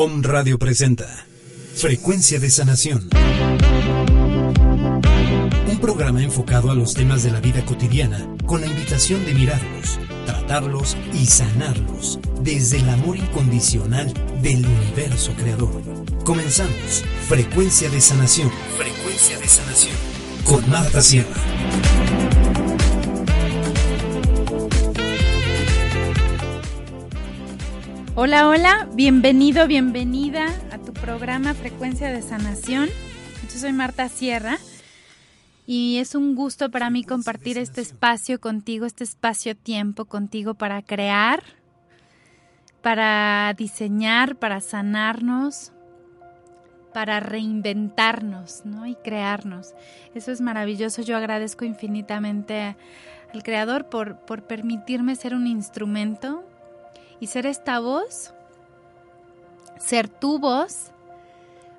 Om Radio presenta Frecuencia de Sanación. Un programa enfocado a los temas de la vida cotidiana con la invitación de mirarlos, tratarlos y sanarlos desde el amor incondicional del universo creador. Comenzamos. Frecuencia de Sanación. Frecuencia de Sanación. Con Marta Sierra. Hola, hola, bienvenido, bienvenida a tu programa Frecuencia de Sanación. Yo soy Marta Sierra y es un gusto para mí compartir este espacio contigo, este espacio-tiempo contigo para crear, para diseñar, para sanarnos, para reinventarnos ¿no? y crearnos. Eso es maravilloso. Yo agradezco infinitamente al Creador por, por permitirme ser un instrumento y ser esta voz, ser tu voz,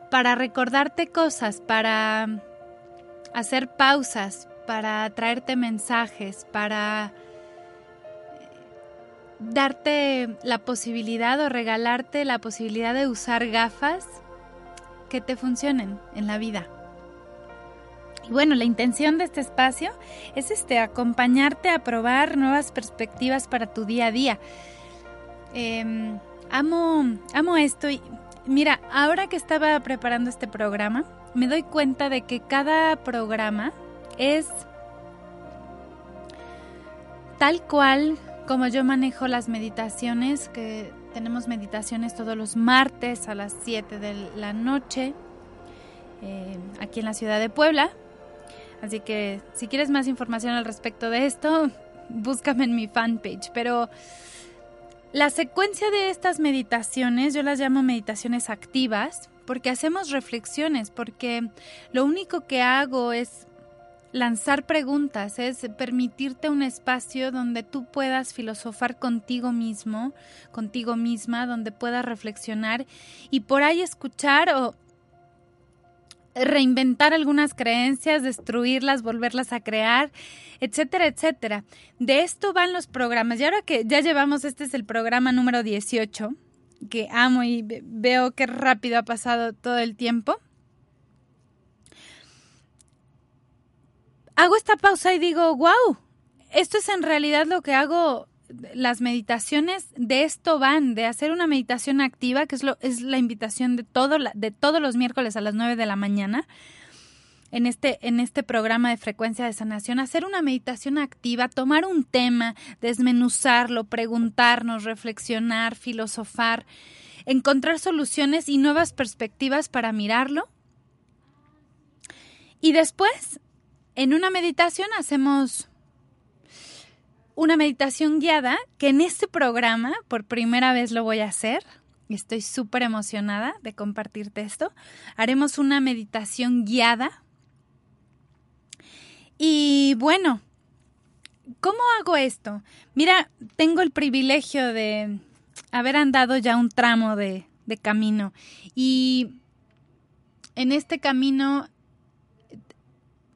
para recordarte cosas, para hacer pausas, para traerte mensajes, para darte la posibilidad o regalarte la posibilidad de usar gafas que te funcionen en la vida. Y bueno, la intención de este espacio es este acompañarte a probar nuevas perspectivas para tu día a día. Em, amo, amo esto y mira, ahora que estaba preparando este programa, me doy cuenta de que cada programa es tal cual como yo manejo las meditaciones, que tenemos meditaciones todos los martes a las 7 de la noche, em, aquí en la ciudad de Puebla. Así que si quieres más información al respecto de esto, búscame en mi fanpage. Pero la secuencia de estas meditaciones, yo las llamo meditaciones activas, porque hacemos reflexiones, porque lo único que hago es lanzar preguntas, es permitirte un espacio donde tú puedas filosofar contigo mismo, contigo misma, donde puedas reflexionar y por ahí escuchar o reinventar algunas creencias, destruirlas, volverlas a crear, etcétera, etcétera. De esto van los programas. Y ahora que ya llevamos, este es el programa número 18, que amo y veo qué rápido ha pasado todo el tiempo. Hago esta pausa y digo, wow, esto es en realidad lo que hago las meditaciones de esto van, de hacer una meditación activa, que es, lo, es la invitación de, todo, de todos los miércoles a las 9 de la mañana, en este, en este programa de frecuencia de sanación, hacer una meditación activa, tomar un tema, desmenuzarlo, preguntarnos, reflexionar, filosofar, encontrar soluciones y nuevas perspectivas para mirarlo. Y después, en una meditación hacemos una meditación guiada que en este programa por primera vez lo voy a hacer. Estoy súper emocionada de compartirte esto. Haremos una meditación guiada. Y bueno, ¿cómo hago esto? Mira, tengo el privilegio de haber andado ya un tramo de, de camino y en este camino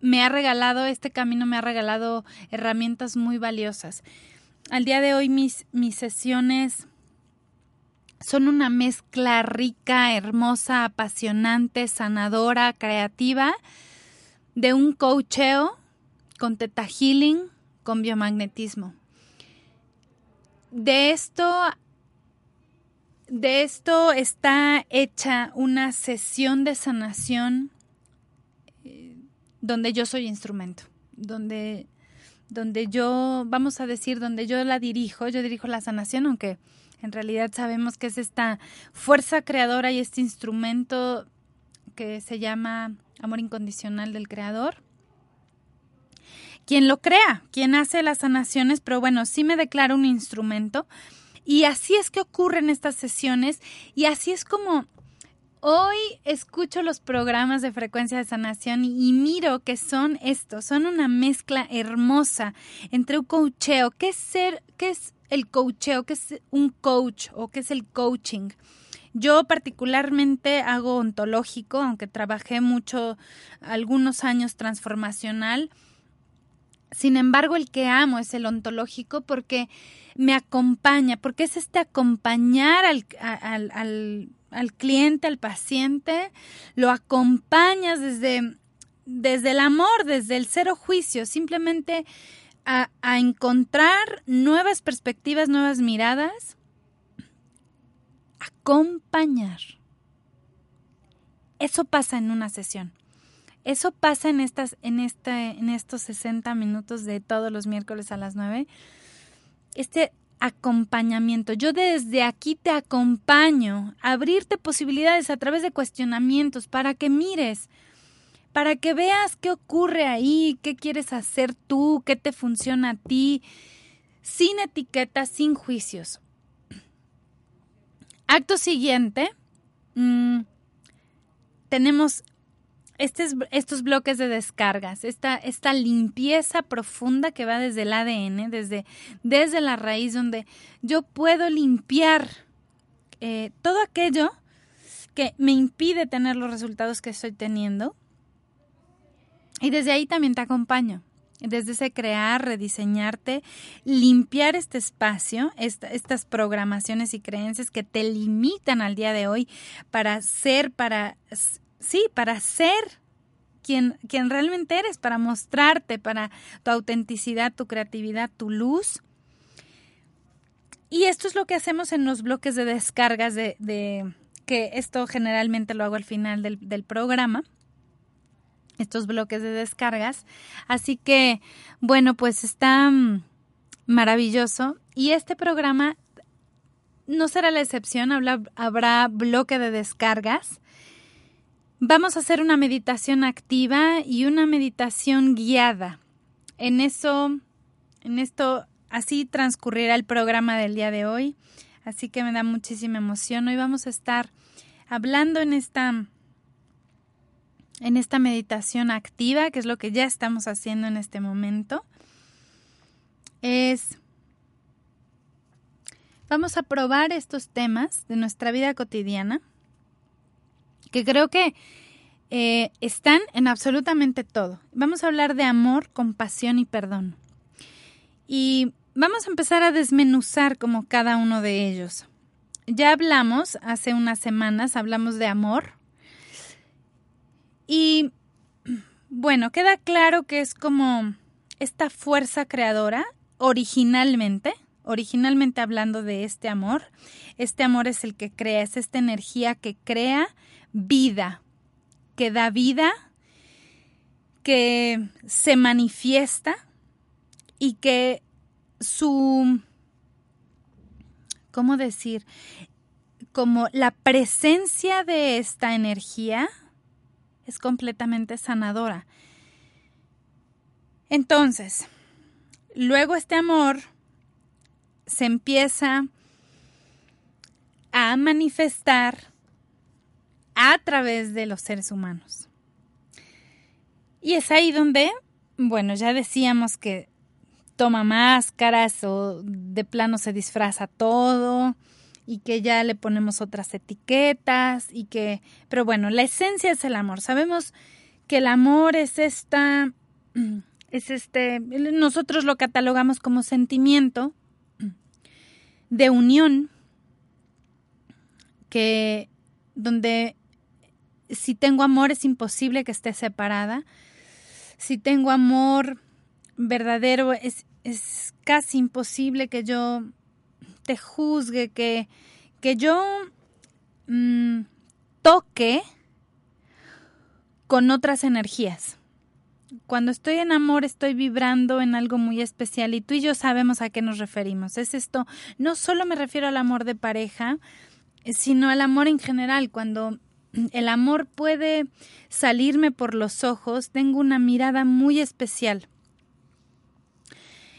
me ha regalado, este camino me ha regalado herramientas muy valiosas. Al día de hoy mis, mis sesiones son una mezcla rica, hermosa, apasionante, sanadora, creativa de un coacheo con teta healing, con biomagnetismo. De esto de esto está hecha una sesión de sanación donde yo soy instrumento, donde, donde yo, vamos a decir, donde yo la dirijo, yo dirijo la sanación, aunque en realidad sabemos que es esta fuerza creadora y este instrumento que se llama amor incondicional del creador. Quien lo crea, quien hace las sanaciones, pero bueno, sí me declaro un instrumento. Y así es que ocurren estas sesiones y así es como Hoy escucho los programas de frecuencia de sanación y, miro que son estos, son una mezcla hermosa entre un coacheo. ¿Qué es ser, qué es el coacheo? ¿Qué es un coach o qué es el coaching? Yo particularmente hago ontológico, aunque trabajé mucho, algunos años transformacional. Sin embargo, el que amo es el ontológico porque me acompaña, porque es este acompañar al, al al cliente, al paciente, lo acompañas desde, desde el amor, desde el cero juicio, simplemente a, a encontrar nuevas perspectivas, nuevas miradas, acompañar. Eso pasa en una sesión. Eso pasa en, estas, en, este, en estos 60 minutos de todos los miércoles a las 9. Este acompañamiento. Yo desde aquí te acompaño, abrirte posibilidades a través de cuestionamientos para que mires, para que veas qué ocurre ahí, qué quieres hacer tú, qué te funciona a ti, sin etiquetas, sin juicios. Acto siguiente, mm, tenemos estos bloques de descargas, esta, esta limpieza profunda que va desde el ADN, desde, desde la raíz, donde yo puedo limpiar eh, todo aquello que me impide tener los resultados que estoy teniendo. Y desde ahí también te acompaño. Desde ese crear, rediseñarte, limpiar este espacio, estas programaciones y creencias que te limitan al día de hoy para ser, para sí, para ser quien, quien realmente eres, para mostrarte, para tu autenticidad, tu creatividad, tu luz. Y esto es lo que hacemos en los bloques de descargas de, de que esto generalmente lo hago al final del, del programa estos bloques de descargas. Así que, bueno, pues está mm, maravilloso. Y este programa no será la excepción, habrá bloque de descargas Vamos a hacer una meditación activa y una meditación guiada. En eso, en esto, así transcurrirá el programa del día de hoy. Así que me da muchísima emoción. Hoy vamos a estar hablando en esta en esta meditación activa, que es lo que ya estamos haciendo en este momento. Es vamos a probar estos temas de nuestra vida cotidiana que creo que eh, están en absolutamente todo. Vamos a hablar de amor, compasión y perdón. Y vamos a empezar a desmenuzar como cada uno de ellos. Ya hablamos hace unas semanas, hablamos de amor. Y bueno, queda claro que es como esta fuerza creadora originalmente, originalmente hablando de este amor. Este amor es el que crea, es esta energía que crea vida, que da vida, que se manifiesta y que su, ¿cómo decir? Como la presencia de esta energía es completamente sanadora. Entonces, luego este amor se empieza a manifestar a través de los seres humanos. Y es ahí donde, bueno, ya decíamos que toma máscaras o de plano se disfraza todo y que ya le ponemos otras etiquetas y que, pero bueno, la esencia es el amor. Sabemos que el amor es esta, es este, nosotros lo catalogamos como sentimiento de unión que donde si tengo amor es imposible que esté separada. Si tengo amor verdadero es, es casi imposible que yo te juzgue, que, que yo mm, toque con otras energías. Cuando estoy en amor estoy vibrando en algo muy especial y tú y yo sabemos a qué nos referimos. Es esto, no solo me refiero al amor de pareja, sino al amor en general. Cuando el amor puede salirme por los ojos, tengo una mirada muy especial.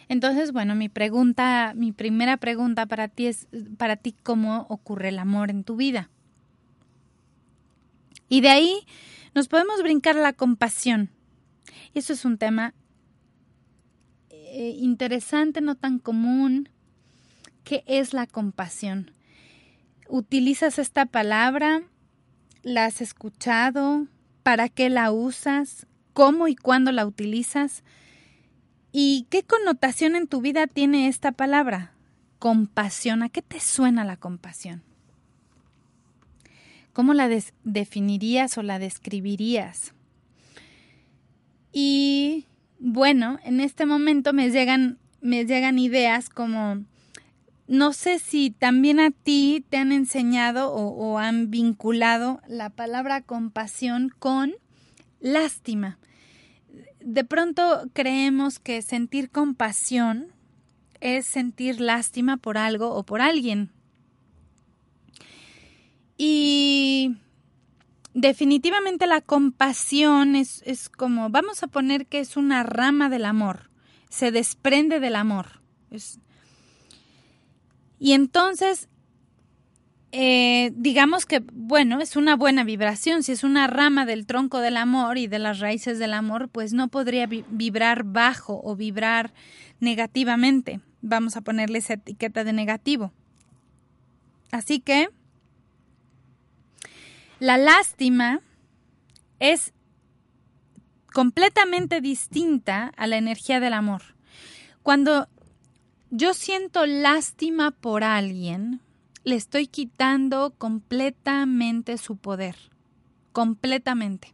Entonces, bueno, mi pregunta, mi primera pregunta para ti es, para ti, ¿cómo ocurre el amor en tu vida? Y de ahí nos podemos brincar la compasión. Eso es un tema eh, interesante, no tan común. ¿Qué es la compasión? ¿Utilizas esta palabra? ¿La has escuchado? ¿Para qué la usas? ¿Cómo y cuándo la utilizas? ¿Y qué connotación en tu vida tiene esta palabra? Compasión. ¿A qué te suena la compasión? ¿Cómo la definirías o la describirías? Y bueno, en este momento me llegan, me llegan ideas como, no sé si también a ti te han enseñado o, han vinculado la palabra compasión con lástima. De pronto creemos que sentir compasión es sentir lástima por algo o por alguien. Y definitivamente la compasión es, es, como, vamos a poner que es una rama del amor, se desprende del amor. Y entonces, eh, digamos que, bueno, es una buena vibración, si es una rama del tronco del amor y de las raíces del amor, pues no podría vibrar bajo o vibrar negativamente. Vamos a ponerle esa etiqueta de negativo. Así que la lástima es completamente distinta a la energía del amor. Cuando yo siento lástima por alguien, le estoy quitando completamente su poder, completamente.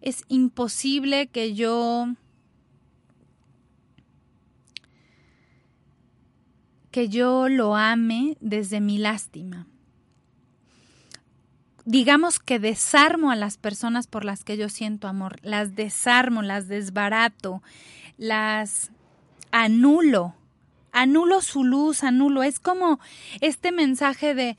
Es imposible que yo que yo lo ame desde mi lástima digamos que desarmo a las personas por las que yo siento amor, las desarmo, las desbarato, las anulo, anulo su luz, anulo. Es como este mensaje de,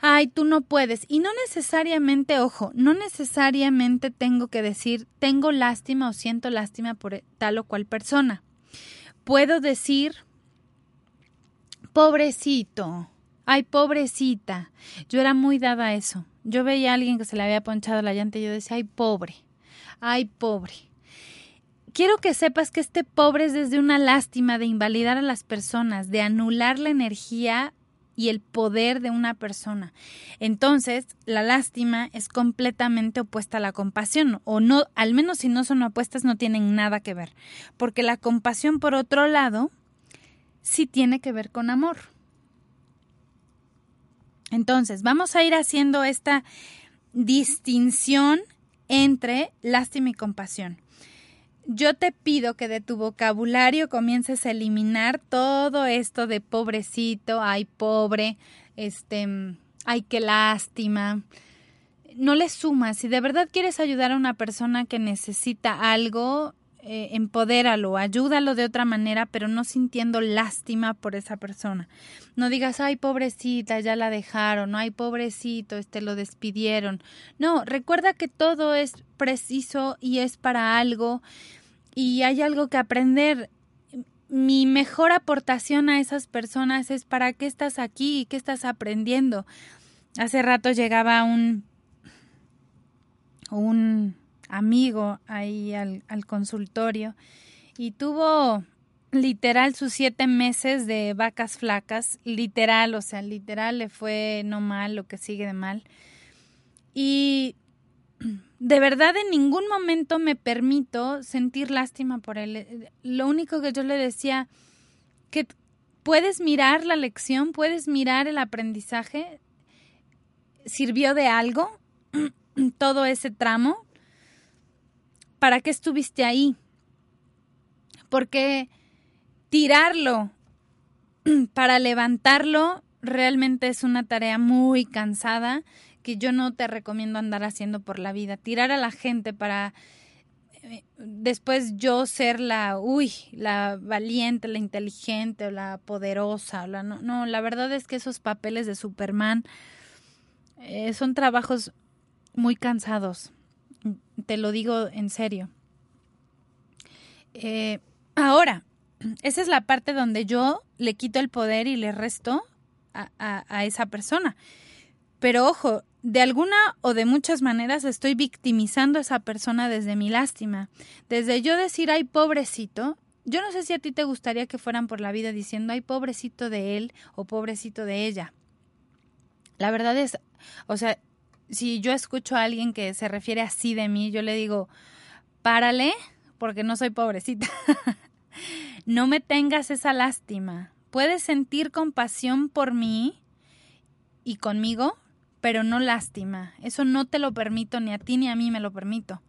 ay, tú no puedes. Y no necesariamente, ojo, no necesariamente tengo que decir, tengo lástima o siento lástima por tal o cual persona. Puedo decir, pobrecito, ay, pobrecita. Yo era muy dada a eso yo veía a alguien que se le había ponchado la llanta y yo decía, ay, pobre, ay, pobre. Quiero que sepas que este pobre es desde una lástima de invalidar a las personas, de anular la energía y el poder de una persona. Entonces, la lástima es completamente opuesta a la compasión, o no, al menos si no son opuestas, no tienen nada que ver. Porque la compasión, por otro lado, sí tiene que ver con amor. Entonces, vamos a ir haciendo esta distinción entre lástima y compasión. Yo te pido que de tu vocabulario comiences a eliminar todo esto de pobrecito, ay pobre, este, ay qué lástima. No le sumas. Si de verdad quieres ayudar a una persona que necesita algo, eh, empodéralo, ayúdalo de otra manera, pero no sintiendo lástima por esa persona. No digas, ay, pobrecita, ya la dejaron, ay, pobrecito, este lo despidieron. No, recuerda que todo es preciso y es para algo y hay algo que aprender. Mi mejor aportación a esas personas es para qué estás aquí y qué estás aprendiendo. Hace rato llegaba un un amigo ahí al, al consultorio y tuvo literal sus siete meses de vacas flacas, literal, o sea, literal le fue no mal lo que sigue de mal. Y de verdad en ningún momento me permito sentir lástima por él. Lo único que yo le decía, que puedes mirar la lección, puedes mirar el aprendizaje, sirvió de algo todo ese tramo, ¿para qué estuviste ahí? Porque tirarlo para levantarlo realmente es una tarea muy cansada que yo no te recomiendo andar haciendo por la vida. Tirar a la gente para eh, después yo ser la, uy, la valiente, la inteligente o la poderosa. La, no, no, la verdad es que esos papeles de Superman eh, son trabajos muy cansados te lo digo en serio. Eh, ahora, esa es la parte donde yo le quito el poder y le resto a, a, esa persona. Pero ojo, de alguna o de muchas maneras estoy victimizando a esa persona desde mi lástima. Desde yo decir, ay, pobrecito, yo no sé si a ti te gustaría que fueran por la vida diciendo, ay, pobrecito de él o pobrecito de ella. La verdad es, o sea, si yo escucho a alguien que se refiere así de mí, yo le digo, párale, porque no soy pobrecita. no me tengas esa lástima. Puedes sentir compasión por mí y conmigo, pero no lástima. Eso no te lo permito, ni a ti ni a mí me lo permito.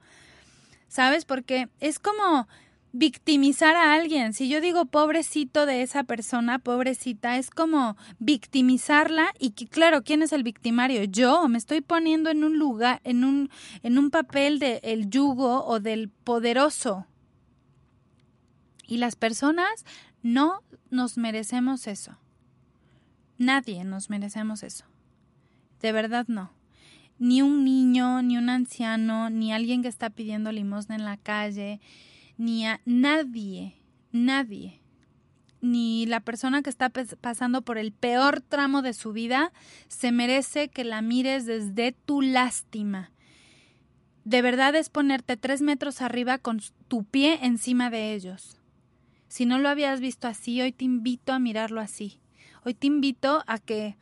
¿Sabes? Porque es como victimizar a alguien. Si yo digo pobrecito de esa persona, pobrecita, es como victimizarla y claro, ¿quién es el victimario? Yo me estoy poniendo en un lugar, en un, en un papel del el yugo o del poderoso. Y las personas no nos merecemos eso. Nadie nos merecemos eso. De verdad no. Ni un niño, ni un anciano, ni alguien que está pidiendo limosna en la calle, ni a nadie, nadie, ni la persona que está pasando por el peor tramo de su vida se merece que la mires desde tu lástima. De verdad es ponerte tres metros arriba con tu pie encima de ellos. Si no lo habías visto así, hoy te invito a mirarlo así. Hoy te invito a que,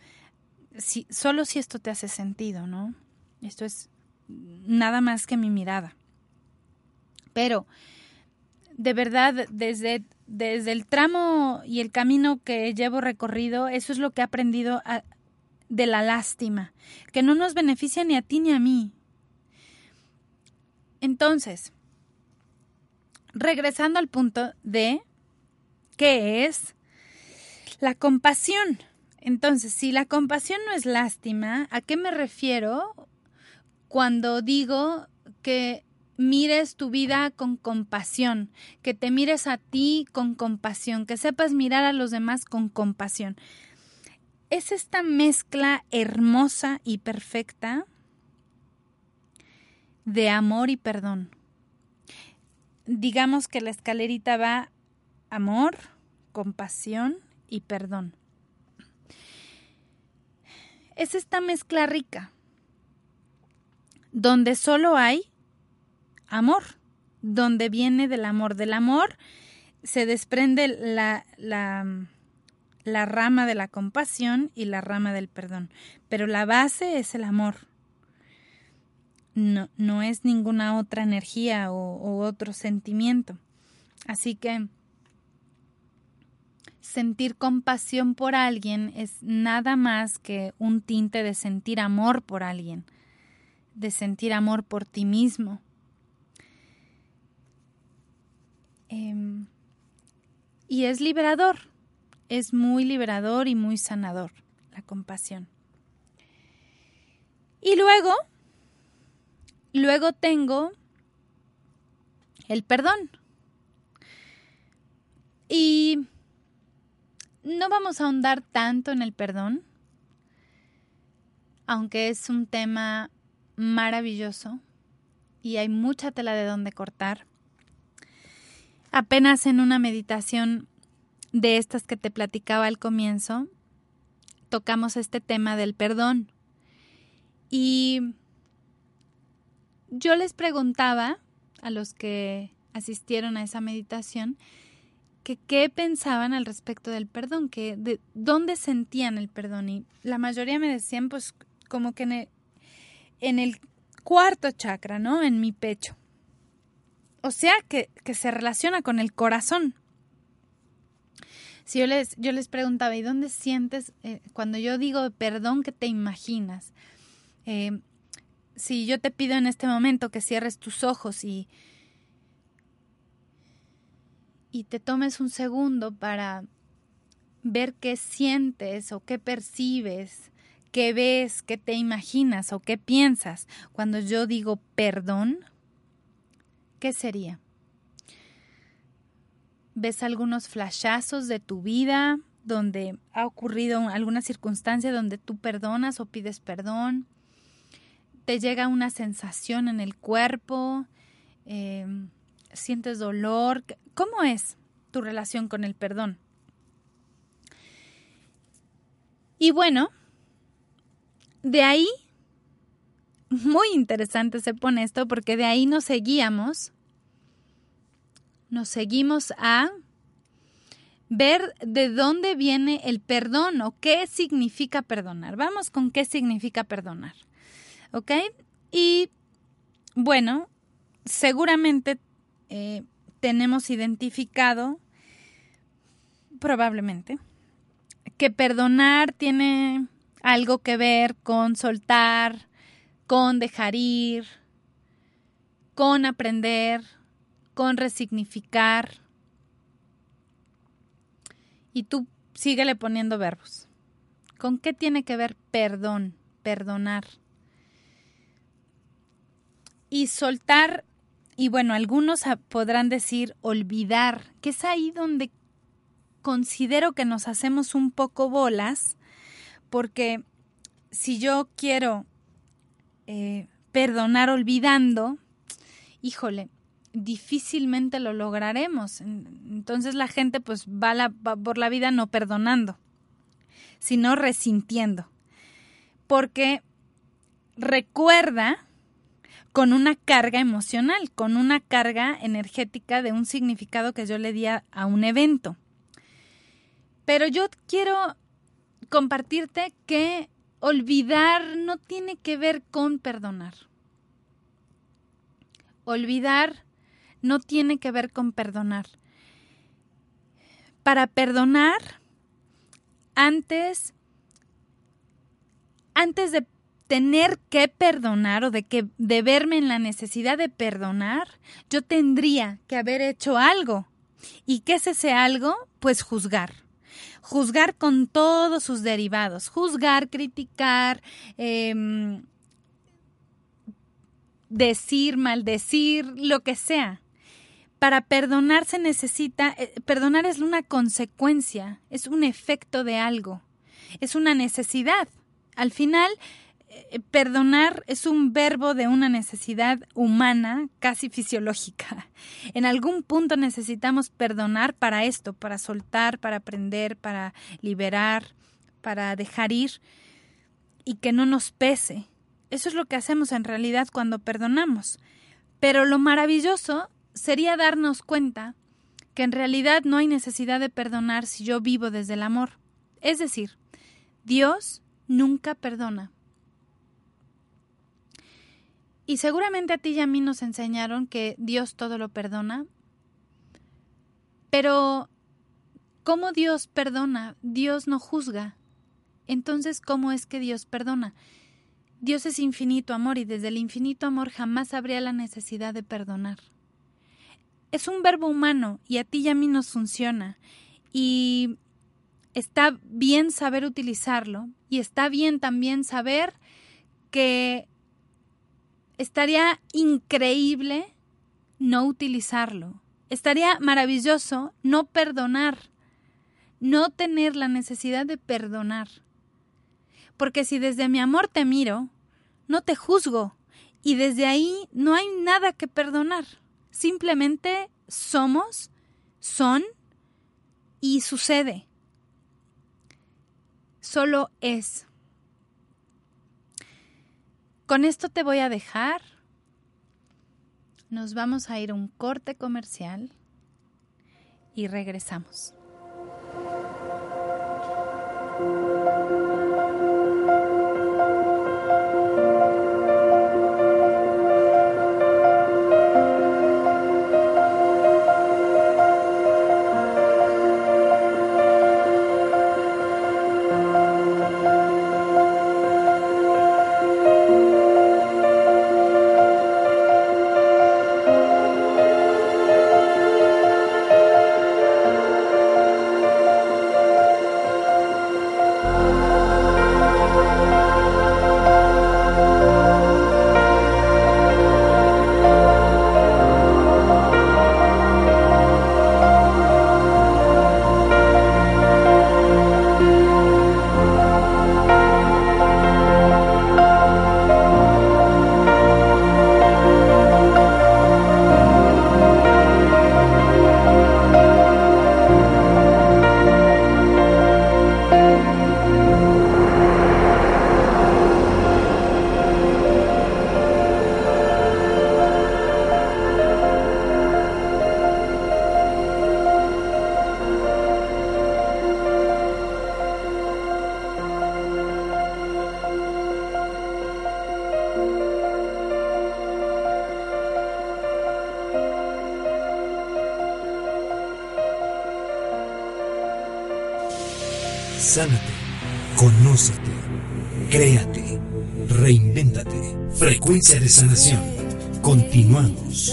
si, solo si esto te hace sentido, ¿no? Esto es nada más que mi mirada. Pero, de verdad, desde, desde el tramo y el camino que llevo recorrido, eso es lo que he aprendido de la lástima, que no nos beneficia ni a ti ni a mí. Entonces, regresando al punto de qué es la compasión. Entonces, si la compasión no es lástima, ¿a qué me refiero cuando digo que mires tu vida con compasión, que te mires a ti con compasión, que sepas mirar a los demás con compasión? Es esta mezcla hermosa y perfecta de amor y perdón. Digamos que la escalerita va amor, compasión y perdón. Es esta mezcla rica, donde solo hay amor, donde viene del amor. Del amor se desprende la, la, rama de la compasión y la rama del perdón, pero la base es el amor. No, no es ninguna otra energía o otro sentimiento. Así que sentir compasión por alguien es nada más que un tinte de sentir amor por alguien, de sentir amor por ti mismo. Em, y es liberador, es muy liberador y muy sanador la compasión. Y luego, luego tengo el perdón. Y no vamos a ahondar tanto en el perdón, aunque es un tema maravilloso y hay mucha tela de donde cortar. Apenas en una meditación de estas que te platicaba al comienzo, tocamos este tema del perdón. Y yo les preguntaba a los que asistieron a esa meditación que qué pensaban al respecto del perdón, que de dónde sentían el perdón y la mayoría me decían pues como que en el, en el cuarto chakra, ¿no? En mi pecho. O sea que, que se relaciona con el corazón. Si yo les, yo les preguntaba, ¿y dónde sientes eh, cuando yo digo perdón, qué te imaginas? Eh, si yo te pido en este momento que cierres tus ojos y, y te tomes un segundo para ver qué sientes o qué percibes, qué ves, qué te imaginas o qué piensas cuando yo digo perdón, ¿qué sería? ¿Ves algunos flashazos de tu vida donde ha ocurrido alguna circunstancia donde tú perdonas o pides perdón? ¿Te llega una sensación en el cuerpo? Eh, ¿Sientes dolor? ¿Cómo es tu relación con el perdón? Y bueno, de ahí, muy interesante se pone esto porque de ahí nos seguíamos, nos seguimos a ver de dónde viene el perdón o qué significa perdonar. Vamos con qué significa perdonar. ¿Ok? Y bueno, seguramente eh, tenemos identificado, probablemente, que perdonar tiene algo que ver con soltar, con dejar ir, con aprender, con resignificar. Y tú síguele poniendo verbos. ¿Con qué tiene que ver perdón, perdonar? Y soltar, y bueno, algunos podrán decir olvidar, que es ahí donde considero que nos hacemos un poco bolas, porque si yo quiero eh, perdonar olvidando, híjole, difícilmente lo lograremos. Entonces la gente pues va, por la vida no perdonando, sino resintiendo. Porque recuerda con una carga emocional, con una carga energética de un significado que yo le di a, a un evento. Pero yo quiero compartirte que olvidar no tiene que ver con perdonar. Olvidar no tiene que ver con perdonar. Para perdonar, antes, antes de tener que perdonar o de que de verme en la necesidad de perdonar, yo tendría que haber hecho algo. ¿Y qué es ese algo? Pues juzgar. Juzgar con todos sus derivados. Juzgar, criticar, em, decir, maldecir, lo que sea. Para perdonar se necesita, eh, perdonar es una consecuencia, es un efecto de algo, es una necesidad. Al final, perdonar es un verbo de una necesidad humana, casi fisiológica. En algún punto necesitamos perdonar para esto, para soltar, para aprender, para liberar, para dejar ir y que no nos pese. Eso es lo que hacemos en realidad cuando perdonamos. Pero lo maravilloso sería darnos cuenta que en realidad no hay necesidad de perdonar si yo vivo desde el amor. Es decir, Dios nunca perdona. Y seguramente a ti y a mí nos enseñaron que Dios todo lo perdona. Pero, ¿cómo Dios perdona? Dios no juzga. Entonces, ¿cómo es que Dios perdona? Dios es infinito amor y desde el infinito amor jamás habría la necesidad de perdonar. Es un verbo humano y a ti y a mí nos funciona. Y está bien saber utilizarlo y está bien también saber que estaría increíble no utilizarlo. Estaría maravilloso no perdonar, no tener la necesidad de perdonar. Porque si desde mi amor te miro, no te juzgo y desde ahí no hay nada que perdonar. Simplemente somos, son y sucede. Solo es. Con esto te voy a dejar. Nos vamos a ir a un corte comercial y regresamos. Frecuencia de sanación. Continuamos.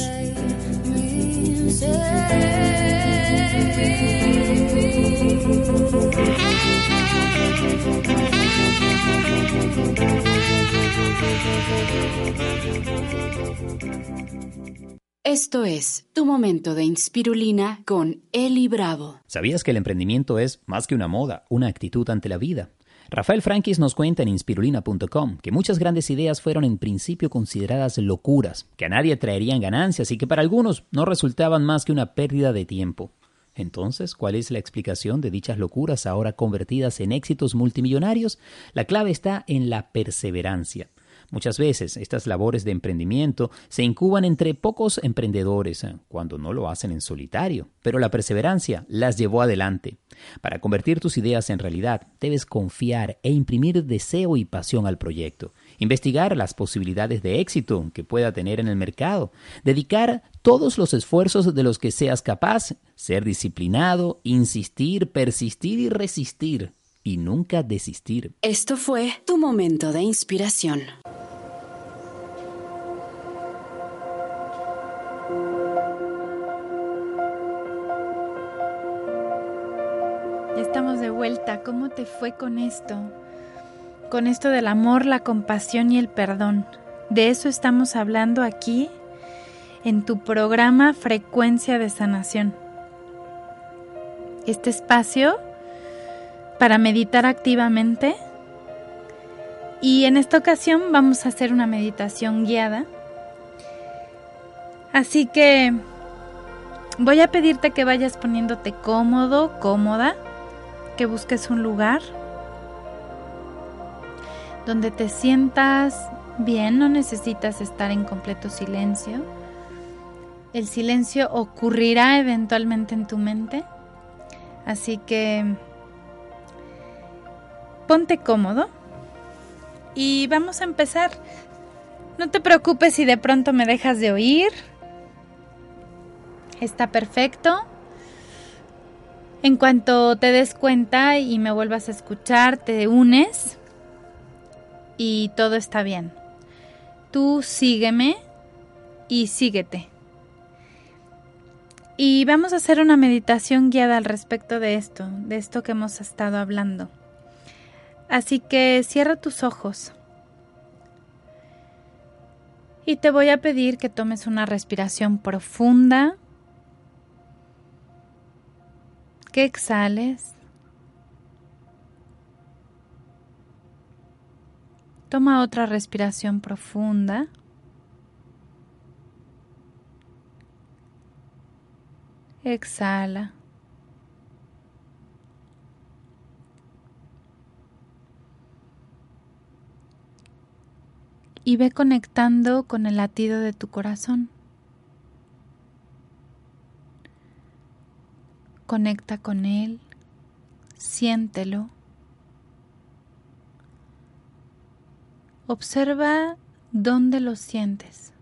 Esto es Tu Momento de Inspirulina con Eli Bravo. ¿Sabías que el emprendimiento es más que una moda, una actitud ante la vida? Rafael Frankis nos cuenta en inspirulina.com que muchas grandes ideas fueron en principio consideradas locuras, que a nadie traerían ganancias y que para algunos no resultaban más que una pérdida de tiempo. Entonces, ¿cuál es la explicación de dichas locuras ahora convertidas en éxitos multimillonarios? La clave está en la perseverancia. Muchas veces estas labores de emprendimiento se incuban entre pocos emprendedores, eh, cuando no lo hacen en solitario, pero la perseverancia las llevó adelante. Para convertir tus ideas en realidad, debes confiar e imprimir deseo y pasión al proyecto, investigar las posibilidades de éxito que pueda tener en el mercado, dedicar todos los esfuerzos de los que seas capaz, ser disciplinado, insistir, persistir y resistir, y nunca desistir. Esto fue tu momento de inspiración. Te fue con esto? Con esto del amor, la compasión y el perdón. De eso estamos hablando aquí en tu programa Frecuencia de Sanación. Este espacio para meditar activamente. Y en esta ocasión vamos a hacer una meditación guiada. Así que voy a pedirte que vayas poniéndote cómodo, cómoda que busques un lugar donde te sientas bien, no necesitas estar en completo silencio. El silencio ocurrirá eventualmente en tu mente, así que ponte cómodo y vamos a empezar. No te preocupes si de pronto me dejas de oír. Está perfecto. En cuanto te des cuenta y me vuelvas a escuchar, te unes y todo está bien. Tú sígueme y síguete. Y vamos a hacer una meditación guiada al respecto de esto, de esto que hemos estado hablando. Así que cierra tus ojos. Y te voy a pedir que tomes una respiración profunda que exhales. Toma otra respiración profunda. Exhala. Y ve conectando con el latido de tu corazón. Conecta con él, siéntelo. Observa dónde lo sientes.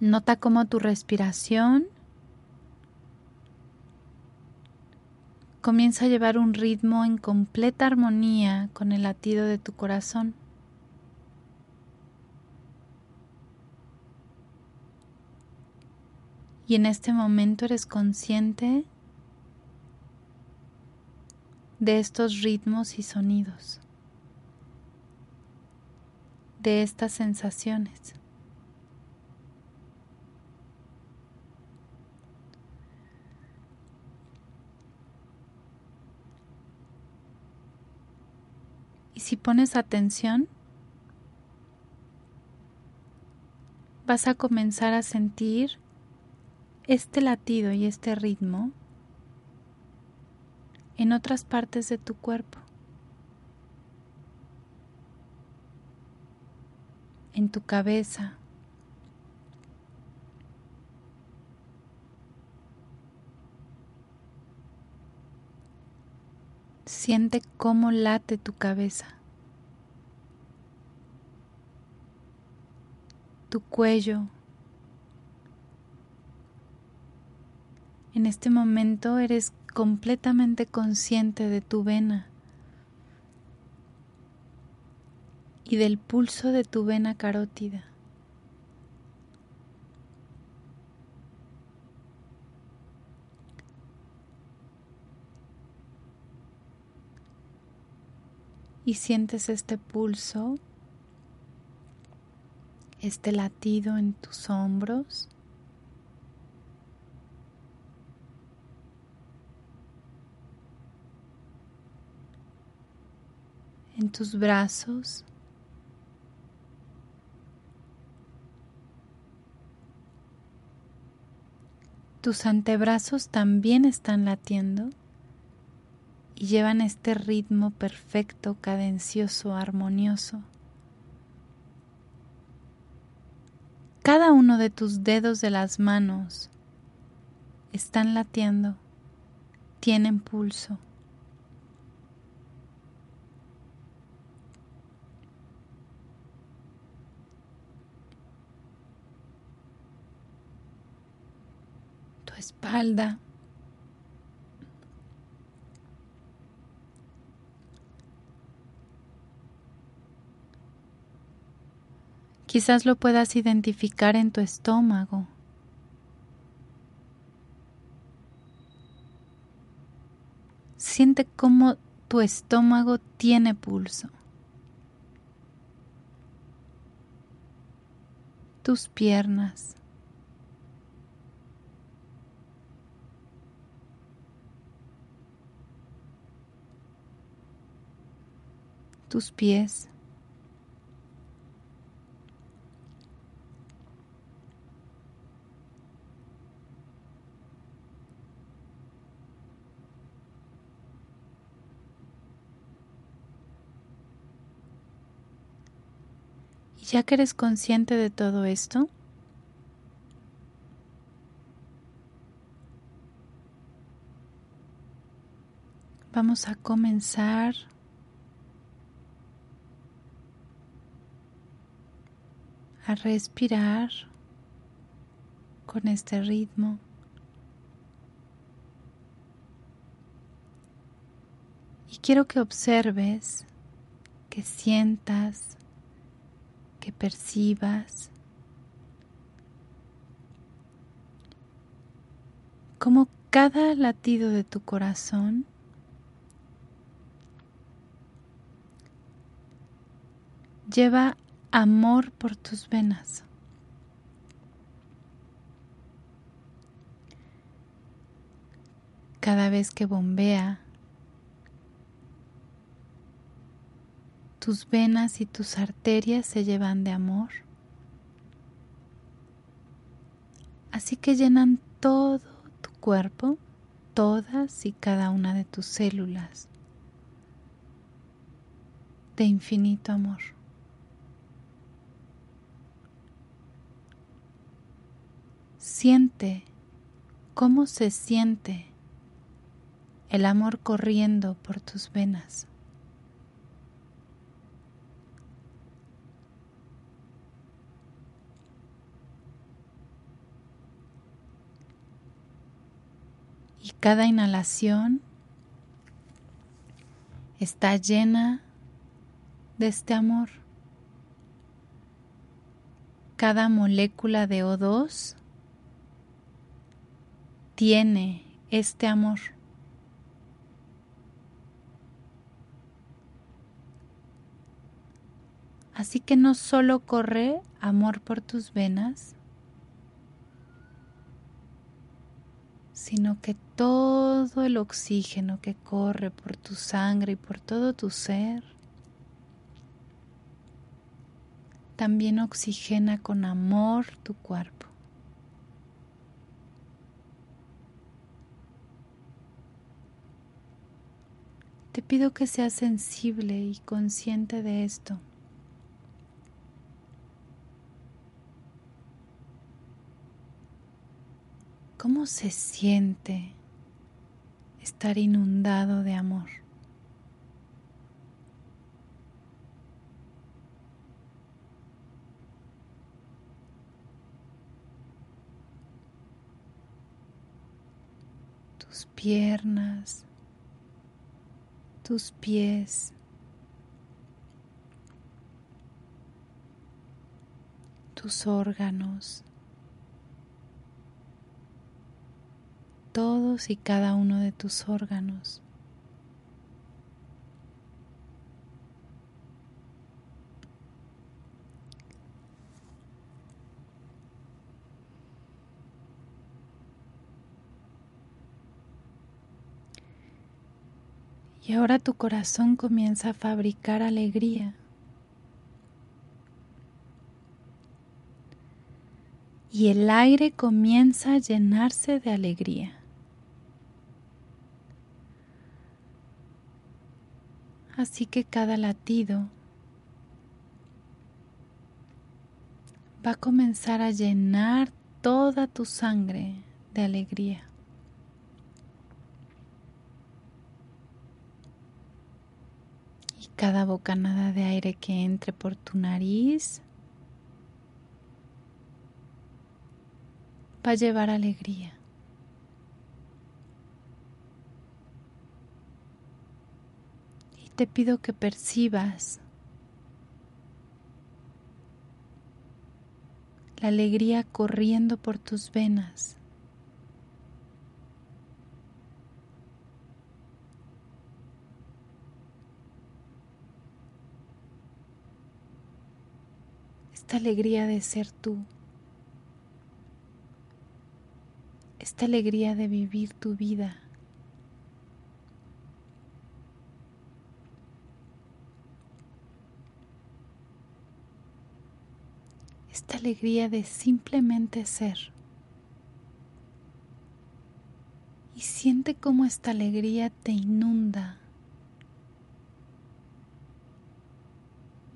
Nota cómo tu respiración comienza a llevar un ritmo en completa armonía con el latido de tu corazón. Y en este momento eres consciente de estos ritmos y sonidos, de estas sensaciones. Y si pones atención, vas a comenzar a sentir este latido y este ritmo en otras partes de tu cuerpo, en tu cabeza, Siente cómo late tu cabeza, tu cuello. En este momento eres completamente consciente de tu vena y del pulso de tu vena carótida. Y sientes este pulso, este latido en tus hombros. en tus brazos. Tus antebrazos también están latiendo y llevan este ritmo perfecto, cadencioso, armonioso. Cada uno de tus dedos de las manos están latiendo, tienen pulso. espalda. Quizás lo puedas identificar en tu estómago. Siente cómo tu estómago tiene pulso. Tus piernas. tus pies. Y ya que eres consciente de todo esto, vamos a comenzar a respirar con este ritmo. Y quiero que observes, que sientas, percibas cómo cada latido de tu corazón lleva amor por tus venas. Cada vez que bombea, tus venas y tus arterias se llevan de amor. Así que llenan todo tu cuerpo, todas y cada una de tus células de infinito amor. Siente cómo se siente el amor corriendo por tus venas. Y cada inhalación está llena de este amor. Cada molécula de O2 tiene este amor. Así que no solo corre amor por tus venas, sino que todo el oxígeno que corre por tu sangre y por todo tu ser también oxigena con amor tu cuerpo. Te pido que seas sensible y consciente de esto. ¿Cómo se siente estar inundado de amor? tus piernas, tus pies, tus órganos, todos y cada uno de tus órganos. Y ahora tu corazón comienza a fabricar alegría. Y el aire comienza a llenarse de alegría. Así que cada latido va a comenzar a llenar toda tu sangre de alegría. cada bocanada de aire que entre por tu nariz va a llevar alegría. Y te pido que percibas la alegría corriendo por tus venas. esta alegría de ser tú, esta alegría de vivir tu vida. Esta alegría de simplemente ser. Y siente cómo esta alegría te inunda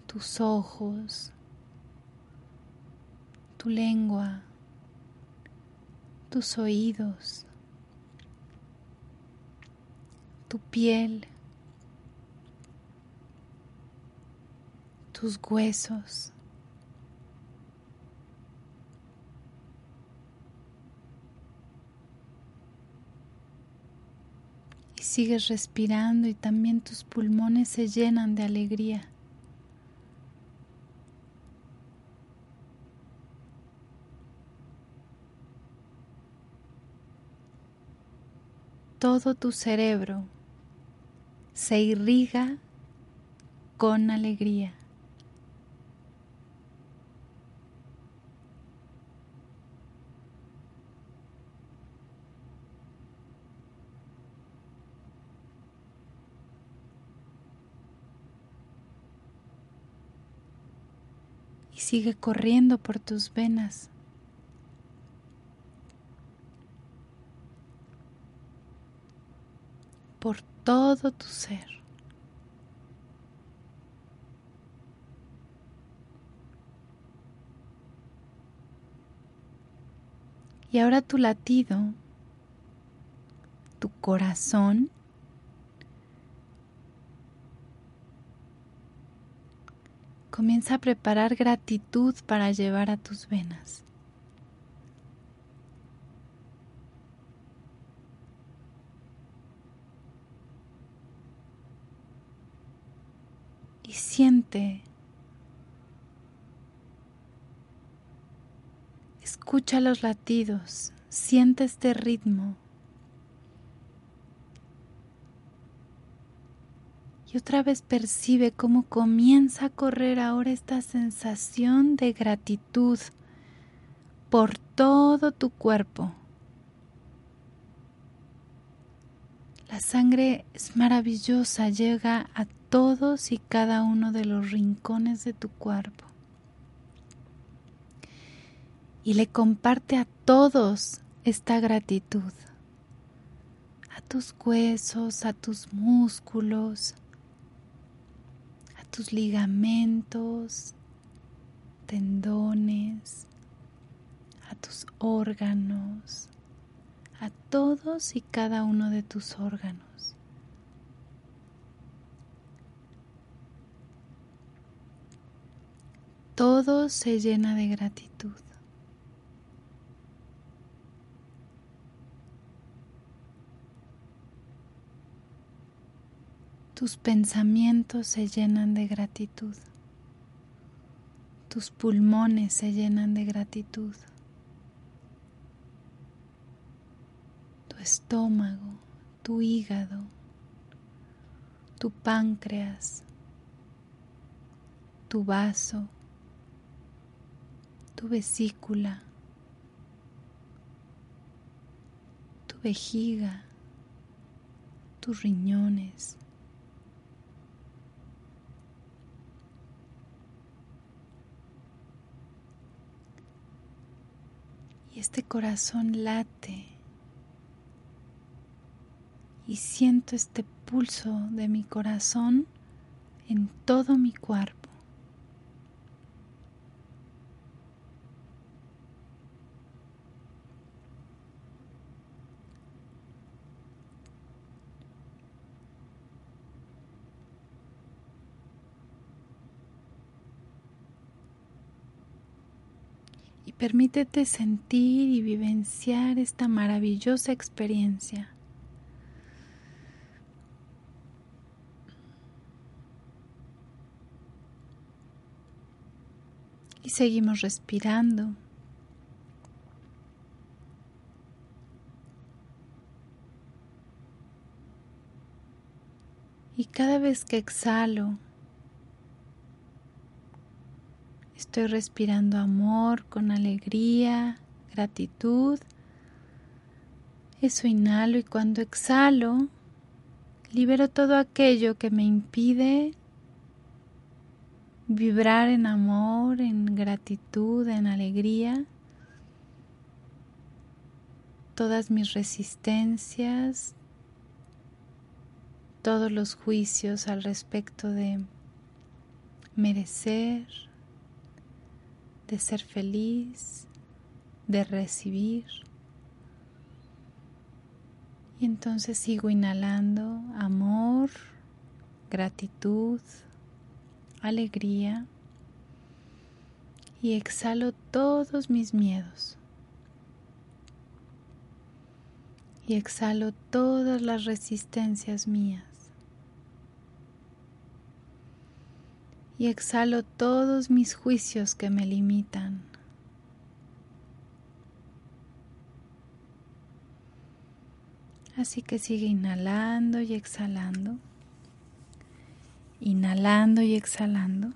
tus ojos, tu lengua, tus oídos, tu piel, tus huesos. Y sigues respirando y también tus pulmones se llenan de alegría. todo tu cerebro se irriga con alegría. Y sigue corriendo por tus venas. por todo tu ser. Y ahora tu latido, tu corazón, comienza a preparar gratitud para llevar a tus venas. y siente. Escucha los latidos, siente este ritmo. Y otra vez percibe cómo comienza a correr ahora esta sensación de gratitud por todo tu cuerpo. La sangre es maravillosa, llega a todos y cada uno de los rincones de tu cuerpo. Y le comparte a todos esta gratitud, a tus huesos, a tus músculos, tus ligamentos, tendones, a tus órganos, a todos y cada uno de tus órganos. todo se llena de gratitud. Tus pensamientos se llenan de gratitud. Tus pulmones se llenan de gratitud. Tu estómago, tu hígado, tu páncreas, tu vaso, tu vesícula, tu vejiga, tus riñones. Y este corazón late y siento este pulso de mi corazón en todo mi cuerpo. Y permítete sentir y vivenciar esta maravillosa experiencia. Y seguimos respirando. Y cada vez que exhalo, estoy respirando amor con alegría, gratitud. Eso inhalo y cuando exhalo, libero todo aquello que me impide vibrar en amor, en gratitud, en alegría, todas mis resistencias, todos los juicios al respecto de merecer, de ser feliz, de recibir. Y entonces sigo inhalando amor, gratitud, alegría y exhalo todos mis miedos. Y exhalo todas las resistencias mías. Y exhalo todos mis juicios que me limitan. Así que sigue inhalando y exhalando inhalando y exhalando.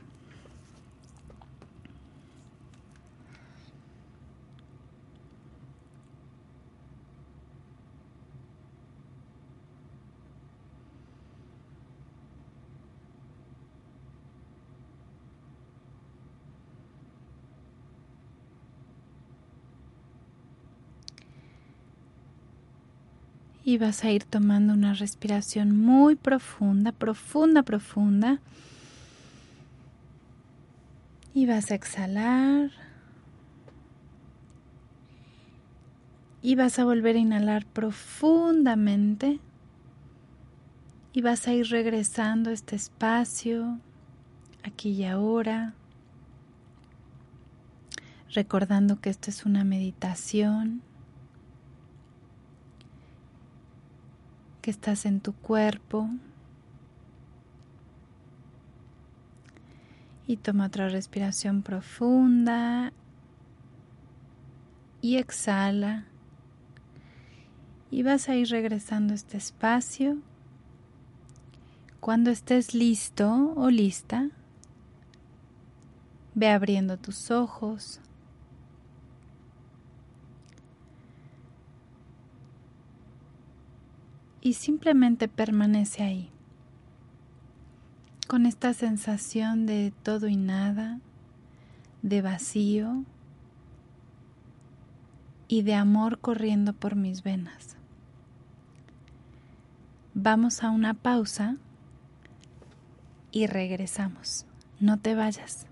Y vas a ir tomando una respiración muy profunda, profunda, profunda. Y vas a exhalar. Y vas a volver a inhalar profundamente. Y vas a ir regresando a este espacio, aquí y ahora, recordando que esto es una meditación estás en tu cuerpo. Y toma otra respiración profunda y exhala. Y vas a ir regresando a este espacio. Cuando estés listo o lista, ve abriendo tus ojos. Y simplemente permanece ahí, con esta sensación de todo y nada, de vacío y de amor corriendo por mis venas. Vamos a una pausa y regresamos. No te vayas.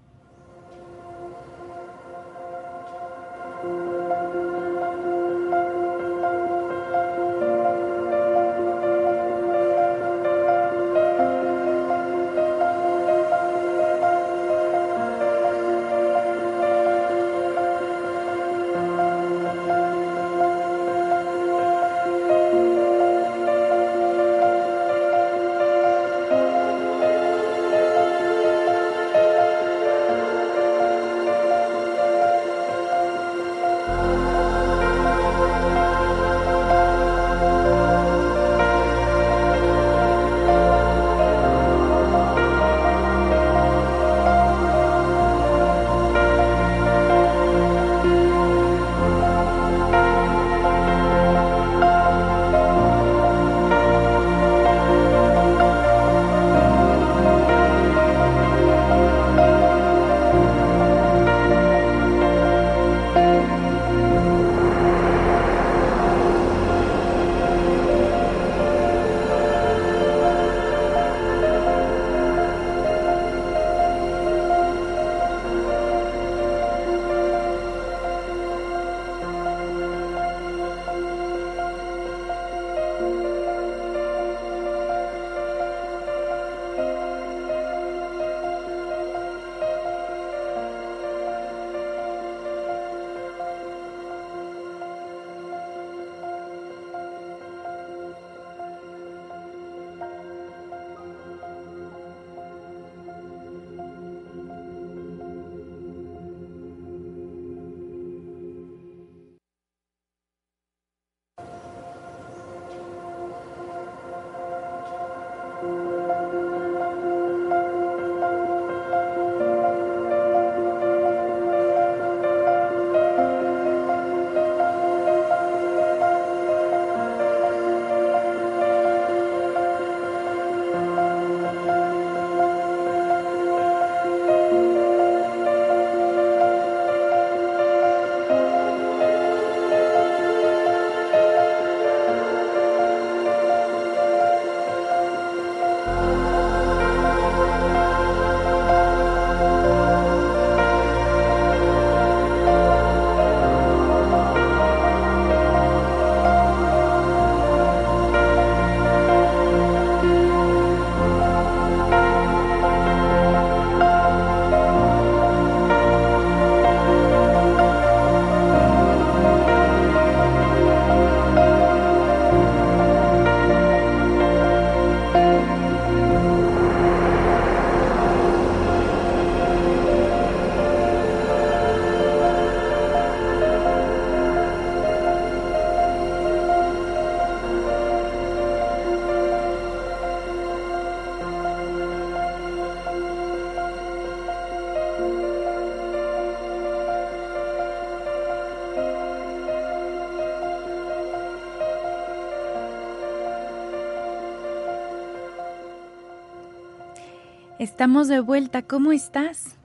Estamos de vuelta. ¿Cómo estás?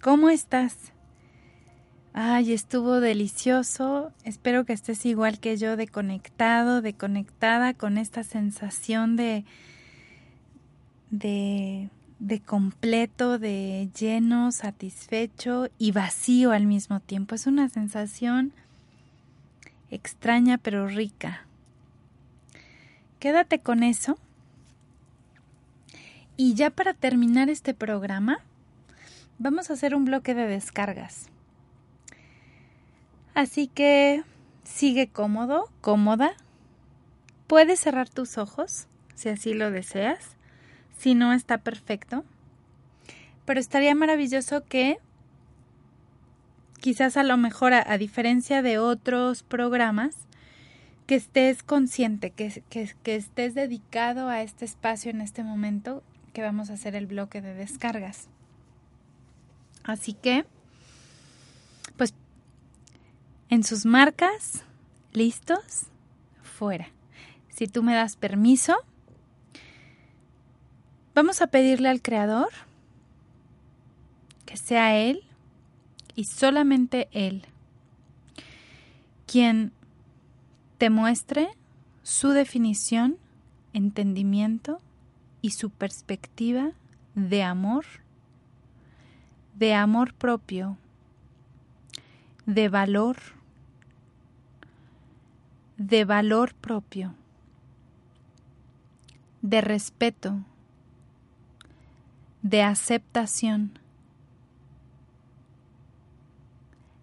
¿Cómo estás? Ay, estuvo delicioso. Espero que estés igual que yo, de conectado, con esta sensación de, de completo, de lleno, satisfecho y vacío al mismo tiempo. Es una sensación extraña pero rica. Quédate con eso y ya para terminar este programa, vamos a hacer un bloque de descargas. Así que sigue cómodo, cómoda. Puedes cerrar tus ojos si así lo deseas. Si no, está perfecto. Pero estaría maravilloso que quizás a lo mejor a, diferencia de otros programas, que estés consciente, que, que, estés dedicado a este espacio en este momento que vamos a hacer el bloque de descargas. Así que, pues, en sus marcas, listos, fuera. Si tú me das permiso, vamos a pedirle al Creador que sea Él y solamente Él quien te muestre su definición, entendimiento y su perspectiva de amor, de amor propio, de valor, de valor propio, de respeto, de aceptación,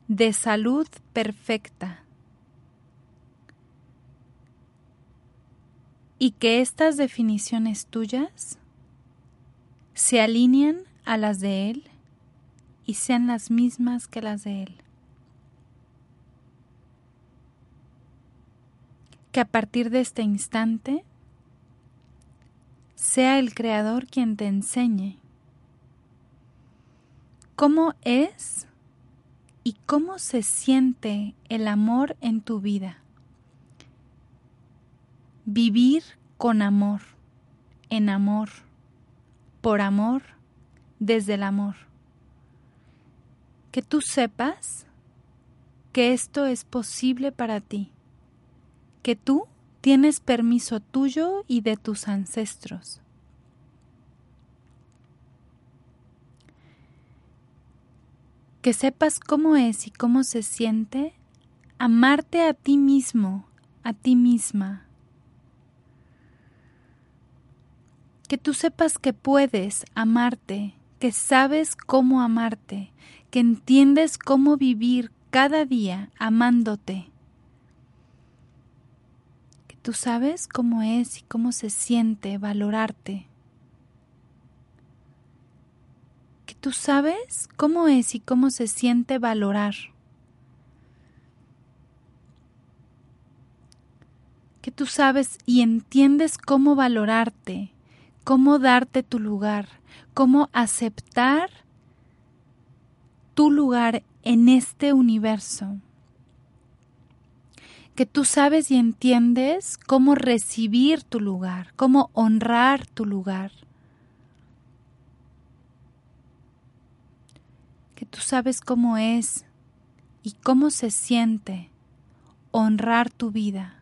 de salud perfecta y que estas definiciones tuyas se alineen a las de Él y sean las mismas que las de Él. Que a partir de este instante sea el Creador quien te enseñe cómo es y cómo se siente el amor en tu vida vivir con amor, en amor, por amor, desde el amor. Que tú sepas que esto es posible para ti, que tú tienes permiso tuyo y de tus ancestros. Que sepas cómo es y cómo se siente amarte a ti mismo, a ti misma, que tú sepas que puedes amarte, que sabes cómo amarte, que entiendes cómo vivir cada día amándote, que tú sabes cómo es y cómo se siente valorarte, que tú sabes cómo es y cómo se siente valorar. que tú sabes y entiendes cómo valorarte, cómo darte tu lugar, cómo aceptar tu lugar en este universo. Que tú sabes y entiendes cómo recibir tu lugar, cómo honrar tu lugar. Que tú sabes cómo es y cómo se siente honrar tu vida.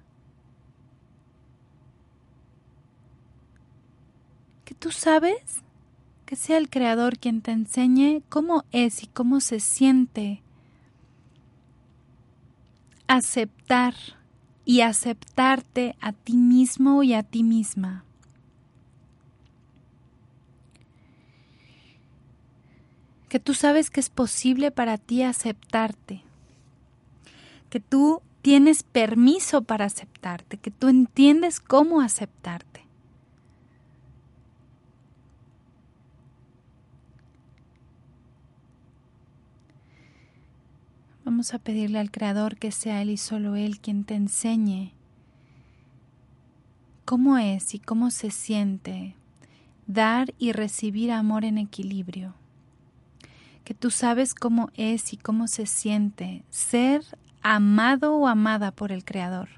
Tú sabes que sea el Creador quien te enseñe cómo es y cómo se siente aceptar y aceptarte a ti mismo y a ti misma. Que tú sabes que es posible para ti aceptarte. Que tú tienes permiso para aceptarte, que tú entiendes cómo aceptarte. Vamos a pedirle al Creador que sea Él y solo Él quien te enseñe cómo es y cómo se siente dar y recibir amor en equilibrio. Que tú sabes cómo es y cómo se siente ser amado o amada por el Creador.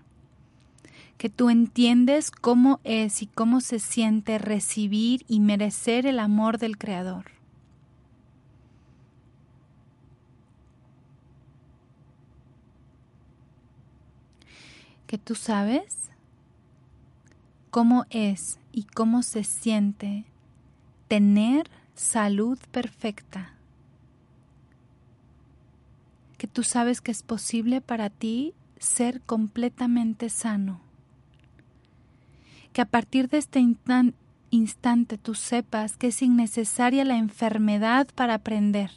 que tú entiendes cómo es y cómo se siente recibir y merecer el amor del Creador. Que tú sabes cómo es y cómo se siente tener salud perfecta. Que tú sabes que es posible para ti ser completamente sano que a partir de este instante tú sepas que es innecesaria la enfermedad para aprender.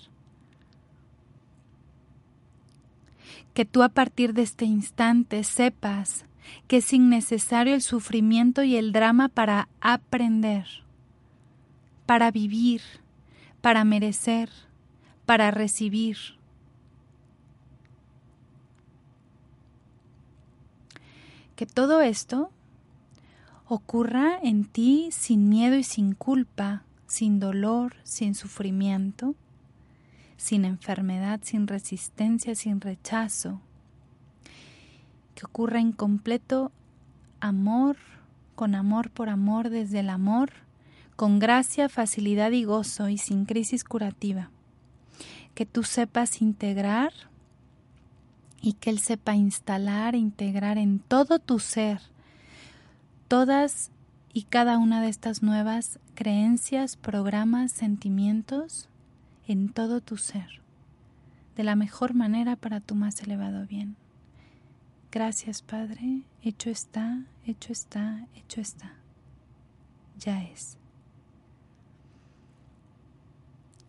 Que tú a partir de este instante sepas que es innecesario el sufrimiento y el drama para aprender, para vivir, para merecer, para recibir. Que todo esto ocurra en ti sin miedo y sin culpa, sin dolor, sin sufrimiento, sin enfermedad, sin resistencia, sin rechazo. Que ocurra en completo amor, con amor por amor desde el amor, con gracia, facilidad y gozo y sin crisis curativa. Que tú sepas integrar y que Él sepa instalar e integrar en todo tu ser todas y cada una de estas nuevas creencias, programas, sentimientos en todo tu ser, de la mejor manera para tu más elevado bien. Gracias Padre, hecho está, hecho está, hecho está. Ya es.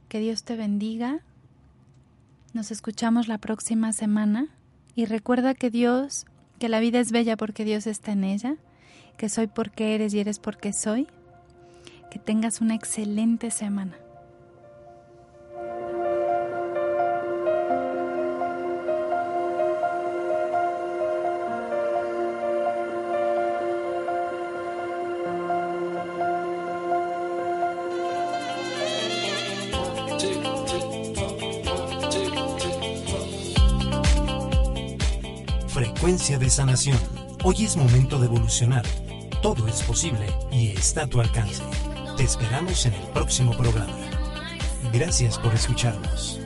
Que Dios te bendiga. Nos escuchamos la próxima semana y recuerda que Dios, que la vida es bella porque Dios está en ella que soy porque eres y eres porque soy. Que tengas una excelente semana. Frecuencia de sanación. Hoy es momento de evolucionar todo es posible y está a tu alcance. Te esperamos en el próximo programa. Gracias por escucharnos.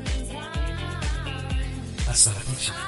Hasta la próxima.